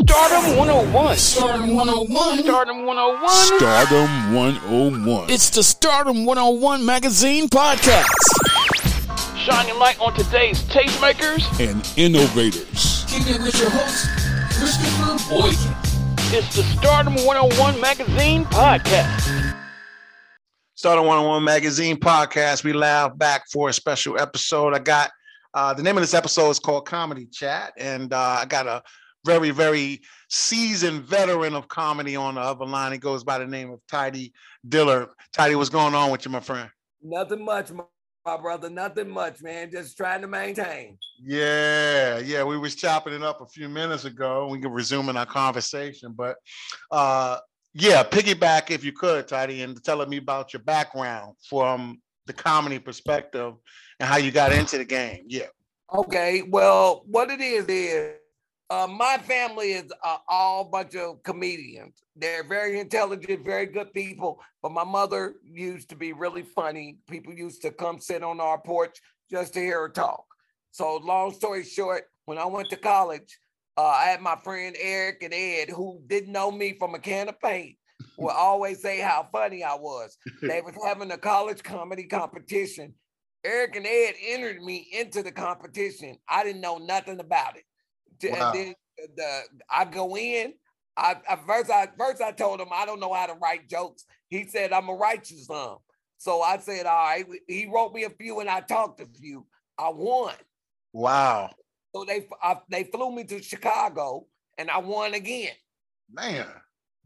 Stardom 101. Stardom 101. Stardom 101. Stardom 101. It's the Stardom 101 magazine podcast. Shining light on today's tastemakers. and innovators. Kicking it with your host, Christopher Boykin. It's the Stardom 101 magazine podcast. Stardom 101 Magazine podcast. We live back for a special episode. I got uh, the name of this episode is called Comedy Chat, and uh, I got a very, very seasoned veteran of comedy on the other line. He goes by the name of Tidy Diller. Tidy, what's going on with you, my friend? Nothing much, my, my brother. Nothing much, man. Just trying to maintain. Yeah, yeah. We was chopping it up a few minutes ago. We can resume in our conversation, but uh, yeah, piggyback if you could, Tidy, and telling me about your background from the comedy perspective and how you got into the game. Yeah. Okay. Well, what it is is uh, my family is uh, all bunch of comedians. They're very intelligent, very good people. But my mother used to be really funny. People used to come sit on our porch just to hear her talk. So, long story short, when I went to college, uh, I had my friend Eric and Ed, who didn't know me from a can of paint, would always say how funny I was. They was having a college comedy competition. Eric and Ed entered me into the competition. I didn't know nothing about it. Wow. And then the I go in. I, I first I first I told him I don't know how to write jokes. He said I'm write you some. So I said, all right. He wrote me a few and I talked a few. I won. Wow. So they I, they flew me to Chicago and I won again. Man.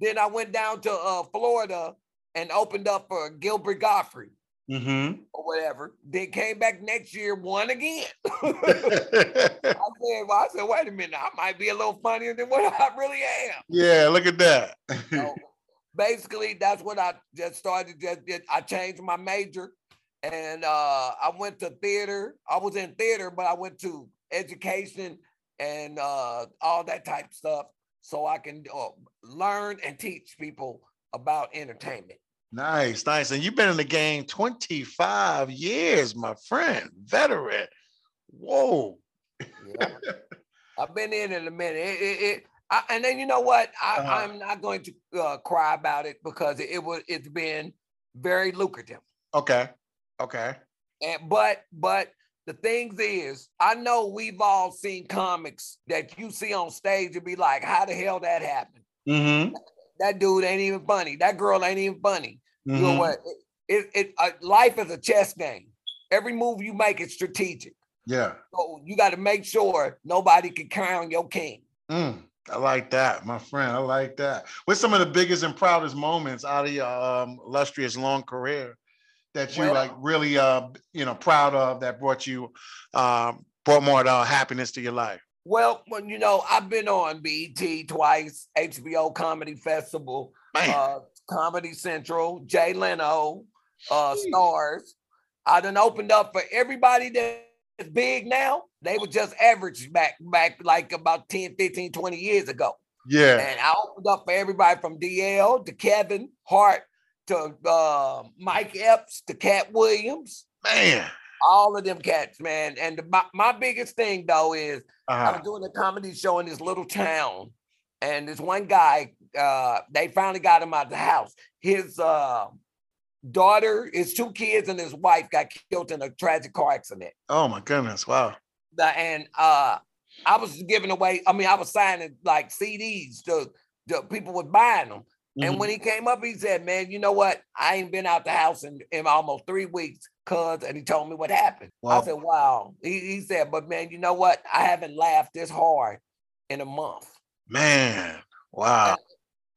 Then I went down to uh, Florida and opened up for Gilbert Gottfried Mm-hmm. or whatever. Then came back next year, won again. I said, well, I said, wait a minute, I might be a little funnier than what I really am. yeah, look at that. So basically, that's what I just started. Just did. I changed my major, and uh, I went to theater. I was in theater, but I went to education and uh, all that type of stuff, so I can uh, learn and teach people about entertainment. Nice, nice. And you've been in the game 25 years, my friend, veteran. Whoa. Yeah. I've been in it a minute. It, it, it, I, and then you know what? I, Uh-huh. I'm not going to uh, cry about it because it, it was it's been very lucrative. Okay. Okay. And but but the things is, I know we've all seen comics that you see on stage and be like, how the hell that happened? Mm-hmm. That dude ain't even funny. That girl ain't even funny. You know Mhm. what? It, it, it uh, life is a chess game. Every move you make is strategic. Yeah. So you got to make sure nobody can crown your king. Mm, I like that, my friend. I like that. What's some of the biggest and proudest moments out of your um, illustrious long career that you Well- like really uh you know proud of that brought you um brought more uh, happiness to your life? Well, well, you know, I've been on BET twice, HBO Comedy Festival, uh, Comedy Central, Jay Leno, uh, Stars. I done opened up for everybody that's big now. They were just average back back like about 10, 15, 20 years ago. yeah. And I opened up for everybody from DL to Kevin Hart to uh, Mike Epps to Katt Williams. Man. All of them cats, man. And the, my, my biggest thing though is I Uh-huh. was doing a comedy show in this little town, and this one guy, uh, they finally got him out of the house. His uh, daughter, his two kids, and his wife got killed in a tragic car accident. Oh my goodness. Wow. The- And uh, I was giving away, I mean, I was signing like CDs to, the people was buying them. And Mhm. when he came up, he said, Man, you know what? I ain't been out the house in, in almost three weeks, cuz, and he told me what happened. Wow. I said, Wow. He, he said, But man, you know what? I haven't laughed this hard in a month. Man. Wow.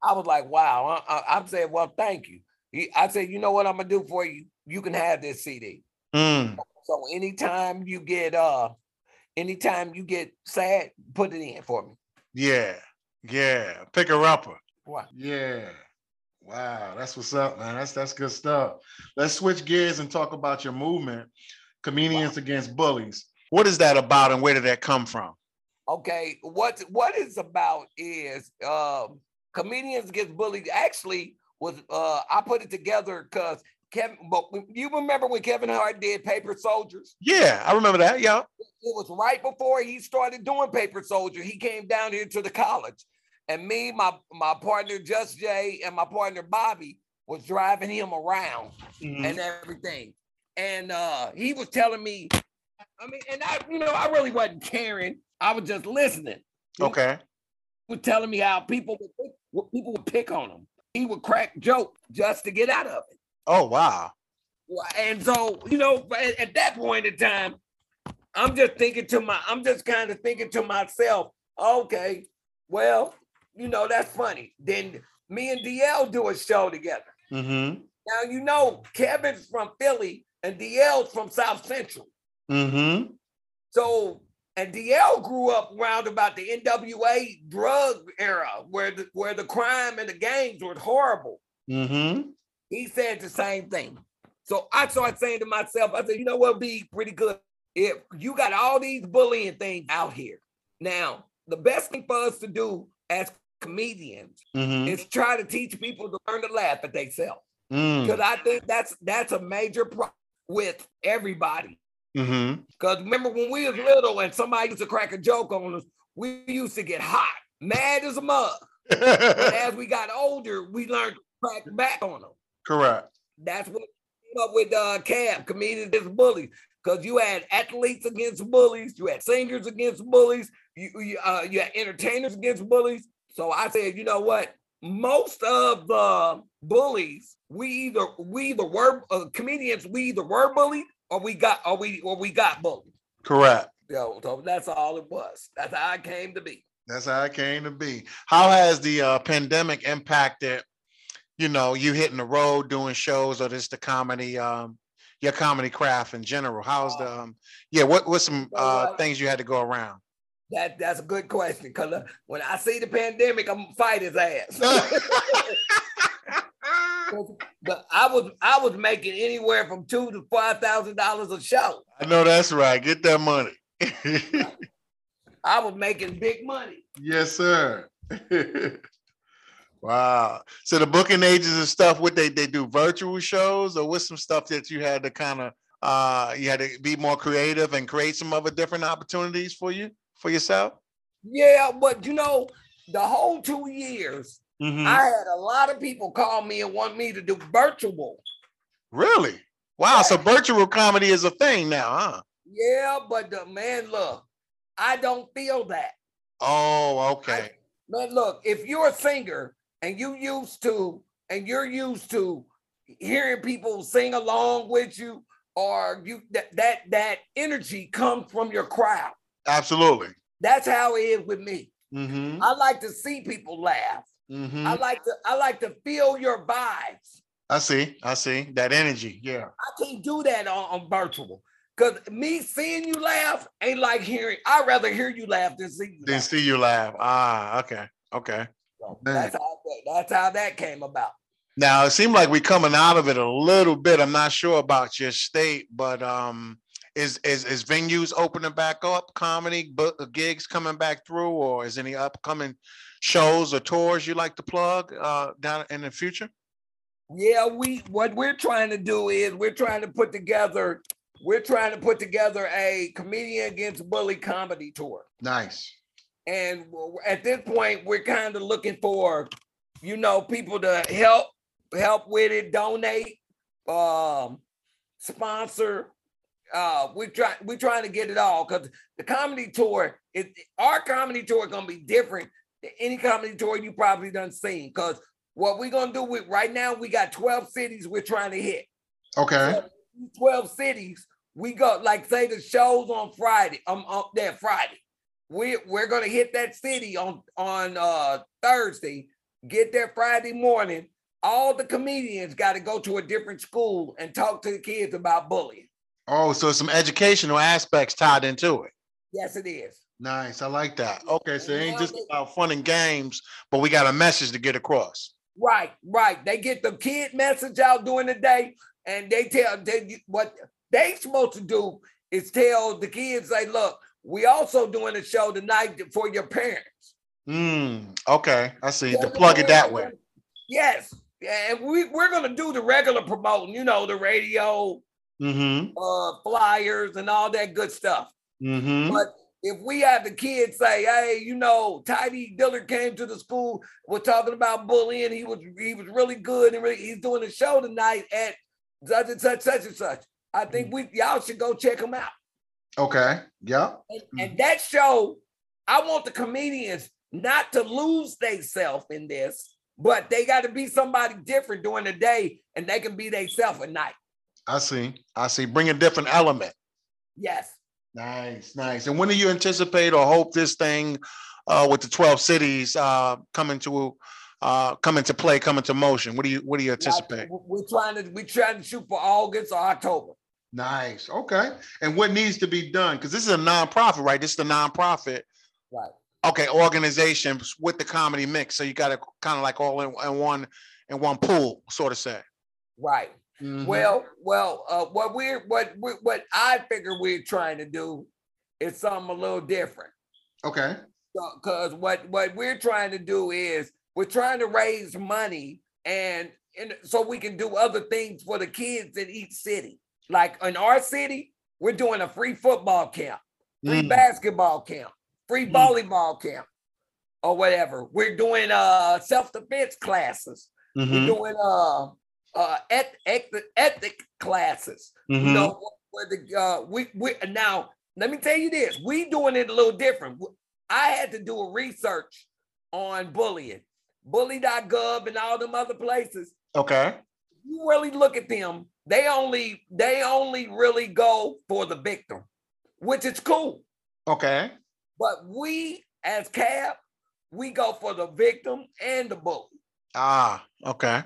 I was like, Wow. I, I, I said, Well, thank you. He, I said, You know what I'm gonna do for you? You can have this CD. Mm. So anytime you get uh anytime you get sad, put it in for me. Yeah. Yeah. Pick a upper. Wow. Yeah. Wow, that's what's up, man. That's that's good stuff. Let's switch gears and talk about your movement, Comedians Against Bullies. What is that about and where did that come from? Okay, what what it's about is um comedians Against Bullies Actually, was uh I put it together because Kevin, but you remember when Kevin Hart did Paper Soldiers? Yeah, I remember that. Yeah. It was right before he started doing Paper Soldier. He came down here to the college, and me, my my partner Just Jay, and my partner Bobby was driving him around Mhm. and everything. And uh he was telling me, I mean, and I, you know, I really wasn't caring. I was just listening. Okay. He was telling me how people would pick, what people would pick on him. He would crack joke just to get out of it. Oh wow. And so, you know, at, at that point in time, I'm just thinking to my, I'm just kind of thinking to myself, okay, well, you know, that's funny. Then me and DL do a show together. Mm-hmm. Now you know Kevin's from Philly and DL's from South Central. Mm-hmm. So and DL grew up around about the NWA drug era where the where the crime and the gangs were horrible. Mm-hmm. He said the same thing. So I started saying to myself, I said, you know what would be pretty good if you got all these bullying things out here. Now, the best thing for us to do as comedians Mm-hmm. is try to teach people to learn to laugh at themselves. Mm. Because I think that's that's a major problem with everybody. Mm-hmm. Because remember when we was little and somebody used to crack a joke on us, we used to get hot, mad as a mug. But as we got older, we learned to crack back on them. Correct. That's what came up with uh CAB, comedians against bullies. Because you had athletes against bullies, you had singers against bullies, you, you, uh, you had entertainers against bullies. So I said, you know what? Most of the bullies, we either we either were uh, comedians, we either were bullied or we got or we or we got bullied. Correct. Yo, so that's all it was. That's how I came to be. That's how I came to be. How has the uh, pandemic impacted, you know, you hitting the road doing shows or just the comedy, um, your comedy craft in general? How's the, um, yeah, what what's some uh, things you had to go around? That that's a good question. Cause uh, when I see the pandemic, I'm gonna fight his ass. but I was I was making anywhere from two to five thousand dollars a show. I know that's right. Get that money. I was making big money. yes, sir. wow. So the booking agents and stuff, what they they do virtual shows or what's some stuff that you had to kind of uh you had to be more creative and create some other different opportunities for you for yourself? Yeah, but you know, the whole two years, Mhm. I had a lot of people call me and want me to do virtual. Really? Wow. So virtual comedy is a thing now, huh? Yeah, but the man, look, I don't feel that. Oh, okay. Man, look, if you're a singer and you used to, and you're used to hearing people sing along with you, or you that that that energy comes from your crowd. Absolutely. That's how it is with me. Mm-hmm. I like to see people laugh. Mm-hmm. I like to I like to feel your vibes. I see. I see that energy. Yeah. I can't do that on, on virtual. Cause me seeing you laugh ain't like hearing. I'd rather hear you laugh than see you Then laugh. see you laugh. Ah, okay. Okay. So that's how that, that's how that came about. Now it seemed like we're coming out of it a little bit. I'm not sure about your state, but um, is is is venues opening back up? Comedy book gigs coming back through, or is any upcoming shows or tours you like to plug uh down in the future? Yeah, we what we're trying to do is we're trying to put together we're trying to put together a comedian against bully comedy tour. Nice. And at this point, we're kind of looking for, you know, people to help help with it, donate, um, sponsor. Uh, we're trying we're trying to get it all because the comedy tour is our comedy tour gonna be different than any comedy tour you probably done seen. Because what we're gonna do with right now, we got 12 cities we're trying to hit. Okay. So, 12 cities, we go like say the shows on Friday. Um, on there Friday. We we're gonna hit that city on on uh Thursday. Get there Friday morning. All the comedians got to go to a different school and talk to the kids about bullying. Oh, so some educational aspects tied into it. Yes, it is. Nice. I like that. Okay, so it ain't just about fun and games, but we got a message to get across. Right, right. They get the kid message out during the day, and they tell they what they supposed to do is tell the kids, say, look, we also doing a show tonight for your parents. Hmm. Okay, I see. To plug it that way. Yes, and we we're gonna do the regular promoting, you know, the radio, Mm-hmm. uh, flyers, and all that good stuff. Mm-hmm. But if we have the kids say, "Hey, you know, Tidy Dillard came to the school, we're talking about bullying. He was he was really good, and really, he's doing a show tonight at such and such, such and such." I think we y'all should go check him out. Okay. Yep. And, Mm. and that show, I want the comedians not to lose themselves in this, but they got to be somebody different during the day, and they can be themselves at night. I see. I see. Bring a different element. Yes. Nice, nice. And when do you anticipate or hope this thing uh, with the 12 cities uh, coming to uh, come to play, come to motion? What do you what do you anticipate? We're trying to we're trying to shoot for August or October. Nice. Okay. And what needs to be done? Because this is a nonprofit, right? This is a nonprofit. Right. Okay, organization with the comedy mix. So you got to kind of like all in, in one in one pool, sort of say. Right. Mhm. Well, well, uh, what we're what we what I figure we're trying to do is something a little different. okay. Because what what we're trying to do is we're trying to raise money and and so we can do other things for the kids in each city. Like in our city, we're doing a free football camp, free Mm. basketball camp, free Mm. volleyball camp, or whatever. We're doing uh self-defense classes. We're Mhm. doing uh uh eth- eth- ethic classes. You Mhm. know where the uh we we now let me tell you this, we doing it a little different. I had to do a research on bullying, bully.gov and all them other places. Okay. You really look at them, they only they only really go for the victim, which is cool. Okay. But we as CAB, we go for the victim and the bully. Ah, okay.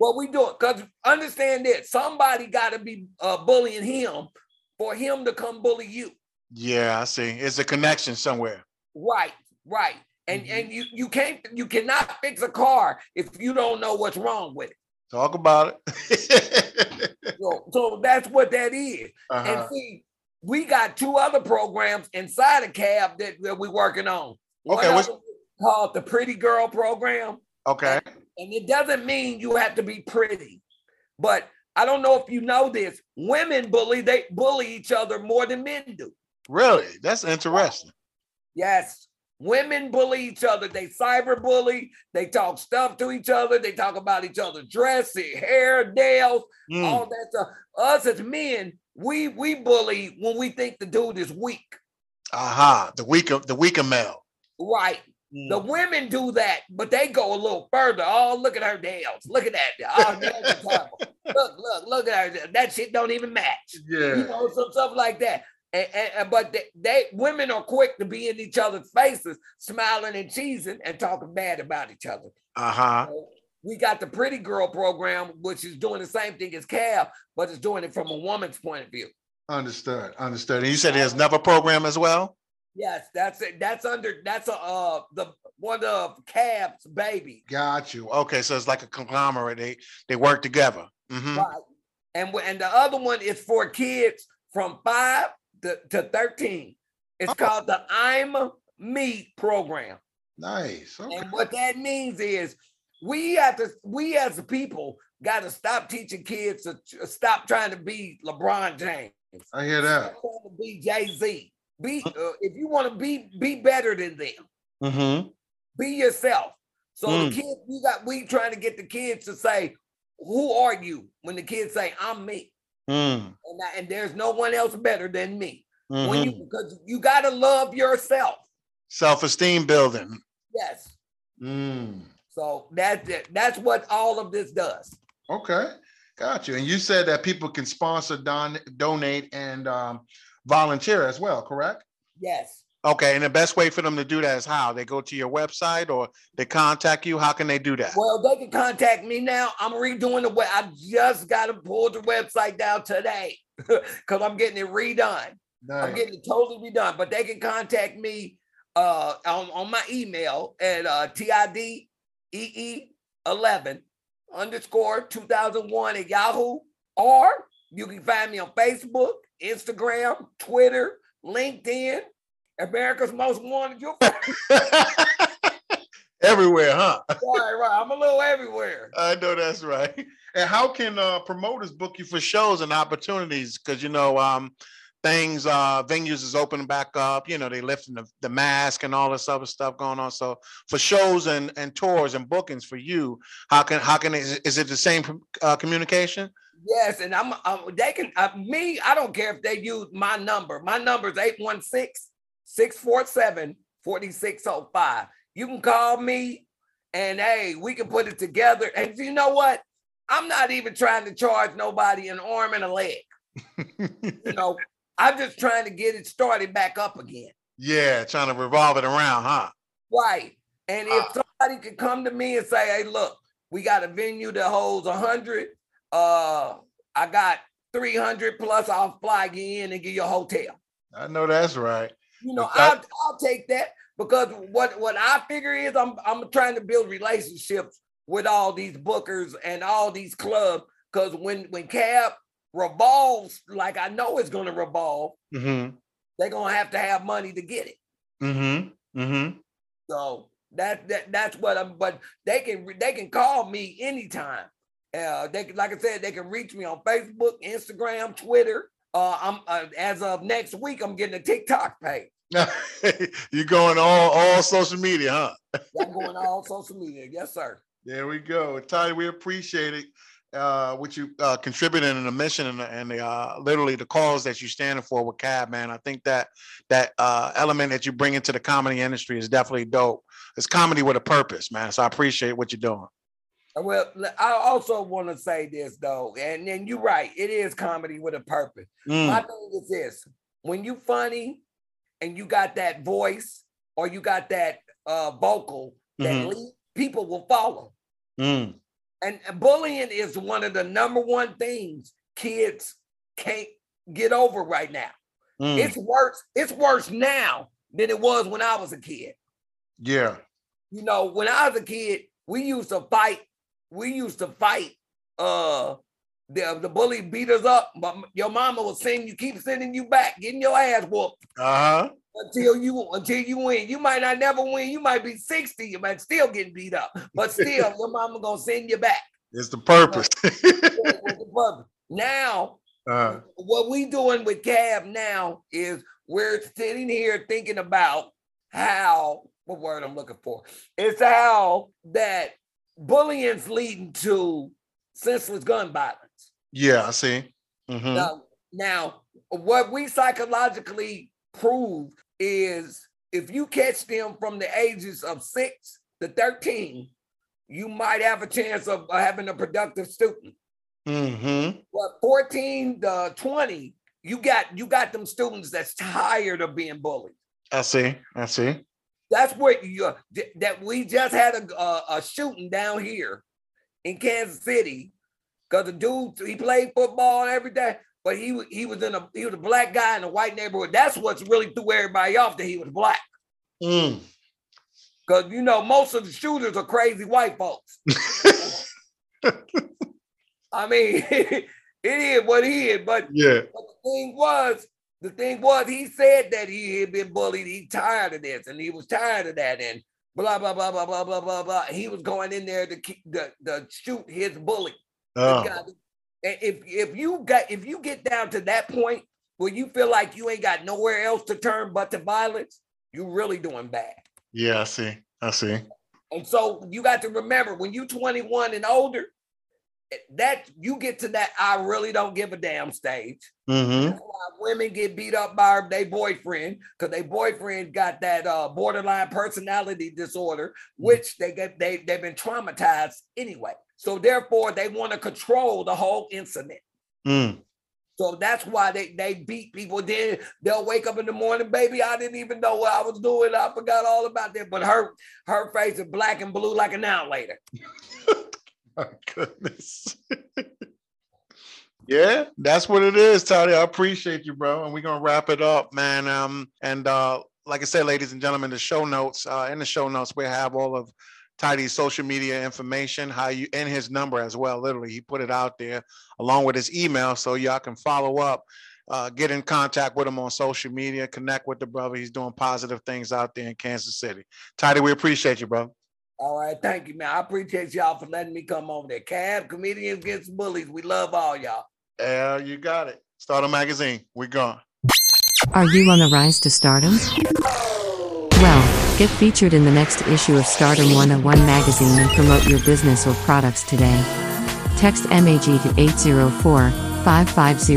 What we do it because understand this, somebody got to be uh, bullying him for him to come bully you. Yeah, I see. It's a connection somewhere. Right, right. And Mhm. and you you can't you cannot fix a car if you don't know what's wrong with it. Talk about it. So, so that's what that is. And uh-huh. see, we got two other programs inside of CAB that, that we're working on. Okay, what's- called the Pretty Girl Program. Okay. And it doesn't mean you have to be pretty. But I don't know if you know this. Women bully, they bully each other more than men do. Really? That's interesting. Yes. Women bully each other. They cyber bully. They talk stuff to each other. They talk about each other's dress, hair, nails, Mm, all that stuff. Us as men, we we bully when we think the dude is weak. Aha. The weaker, the weaker male. Right. The Mm, women do that, but they go a little further. Oh, look at her nails. Look at that. Oh, nails look, look, look at her. That shit don't even match. Yeah. You know, some stuff like that. And, and- but they, they women are quick to be in each other's faces, smiling and cheesing and talking bad about each other. Uh-huh. So we got the Pretty Girl program, which is doing the same thing as CAB, but it's doing it from a woman's point of view. Understood. Understood. And you said there's another program as well? Yes, that's it. That's under that's a uh the one of CAB's baby. Got you. Okay, so it's like a conglomerate. They they work together. hmm Right. And and the other one is for kids from five to, to 13. It's Oh. called the I'm Me program. Nice. Okay. And what that means is we have to, we as a people got to stop teaching kids to to stop trying to be LeBron James. I hear that. Stop trying to be Jay Z. Be uh, if you want to be be better than them, Mm-hmm. be yourself. So Mm. the kids, we got we trying to get the kids to say, "Who are you?" When the kids say, "I'm me," Mm. and, I- and there's no one else better than me. When hmm you because you got to love yourself. Self-esteem building. Yes. Mm. So that's it. That's what all of this does. Okay. Got you. And you said that people can sponsor, don- donate, and um, volunteer as well, correct? Yes. Okay. And the best way for them to do that is how? They go to your website or they contact you? How can they do that? Well, they can contact me now. I'm redoing the web. I just got to pull the website down today because I'm getting it redone. I'm getting it totally redone. But they can contact me uh, on, on my email at uh, TIDEE11 underscore 2001 at Yahoo. Or you can find me on Facebook, Instagram, Twitter, LinkedIn, America's Most Wanted. You'll Everywhere, huh? right, right. I'm a little everywhere. I know that's right. And how can uh, promoters book you for shows and opportunities? Because you know, um, things uh venues is opening back up you know they lifting the, the mask and all this other stuff going on so for shows and and tours and bookings for you how can how can is, is it the same uh, communication yes and i'm they can uh, me i don't care if they use my number my number is 816-647-4605 you can call me and hey we can put it together and you know what i'm not even trying to charge nobody an arm and a leg you know I'm just trying to get it started back up again. Yeah, trying to revolve it around, huh? Right. And if uh, somebody could come to me and say, hey, look, we got a venue that holds 100. Uh, I got 300 plus, I'll fly you in and give you a hotel. I know that's right. You know, I'll, I'll take that because what, what I figure is I'm, I'm trying to build relationships with all these bookers and all these clubs. Because when, when Cab revolves like I know it's going to revolve, mm-hmm. they're going to have to have money to get it. Mm-hmm. Mm-hmm. So that that that's what I'm. But they can they can call me anytime. Uh, they like I said, they can reach me on Facebook, Instagram, Twitter. Uh, I'm uh, as of next week, I'm getting a TikTok page. You're going all all social media, huh? I'm going all social media. Yes, sir. There we go. Tony, we appreciate it uh, what you uh, contributed in the mission and, and the, uh, literally the cause that you're standing for with Cab, man. I think that that uh, element that you bring into the comedy industry is definitely dope. It's comedy with a purpose, man. So I appreciate what you're doing. Well, I also want to say this though, and then you're right. It is comedy with a purpose. Mm. My thing is this: when you funny and you got that voice or you got that uh, vocal, that mm-hmm. lead, people will follow. Mm. And bullying is one of the number one things kids can't get over right now. Mm. It's worse. It's worse now than it was when I was a kid. Yeah. You know, when I was a kid, we used to fight. We used to fight. Uh, the the bully beat us up, but your mama was saying you keep sending you back, getting your ass whooped. Uh huh until you until you win. You might not never win. You might be 60, you might still get beat up, but still your mama gonna send you back. It's the purpose. the purpose. Now, uh, what we doing with Cab now is we're sitting here thinking about how what word I'm looking for. It's how that bullying's leading to senseless gun violence. Yeah, I see. Mm-hmm. Now, now, what we psychologically prove is if you catch them from the ages of six to 13, you might have a chance of having a productive student. Mm-hmm. But 14 to 20, you got you got them students that's tired of being bullied. I see. I see. That's what you that we just had a, a, a shooting down here in Kansas City because the dude he played football every day but he he was in a he was a black guy in a white neighborhood. That's what's really threw everybody off that he was black. Mm. Cause you know most of the shooters are crazy white folks. I mean, it is what he is, but yeah. But the thing was, the thing was, he said that he had been bullied. He tired of this, and he was tired of that, and blah blah blah blah blah blah blah blah. He was going in there to keep the, the shoot his bully. Oh if if you got if you get down to that point where you feel like you ain't got nowhere else to turn but to violence, you really doing bad. Yeah, I see. I see. And so you got to remember when you 21 and older, that you get to that I really don't give a damn stage. Mm-hmm. women get beat up by their boyfriend because their boyfriend got that uh, borderline personality disorder, which they get they they've been traumatized anyway. So therefore, they want to control the whole incident. Mm. So that's why they, they beat people. Then they'll wake up in the morning, baby. I didn't even know what I was doing. I forgot all about that. But her her face is black and blue like an hour later. My goodness. yeah, that's what it is, Toddy. I appreciate you, bro. And we're gonna wrap it up, man. Um, and uh, like I said, ladies and gentlemen, the show notes, uh, in the show notes, we have all of Tidy's social media information, how you and his number as well. Literally, he put it out there along with his email, so y'all can follow up, uh, get in contact with him on social media, connect with the brother. He's doing positive things out there in Kansas City. Tidy, we appreciate you, bro. All right, thank you, man. I appreciate y'all for letting me come over there. Cab, comedians against bullies. We love all y'all. Yeah, you got it. Stardom Magazine. We're gone. Are you on the rise to stardom? Well, get featured in the next issue of Stardom 101 magazine and promote your business or products today. Text MAG to 804 550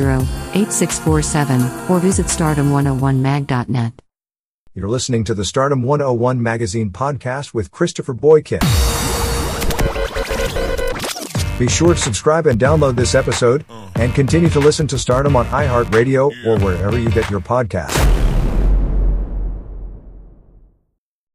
8647 or visit stardom101mag.net. You're listening to the Stardom 101 Magazine podcast with Christopher Boykin. Be sure to subscribe and download this episode, and continue to listen to Stardom on iHeartRadio or wherever you get your podcasts.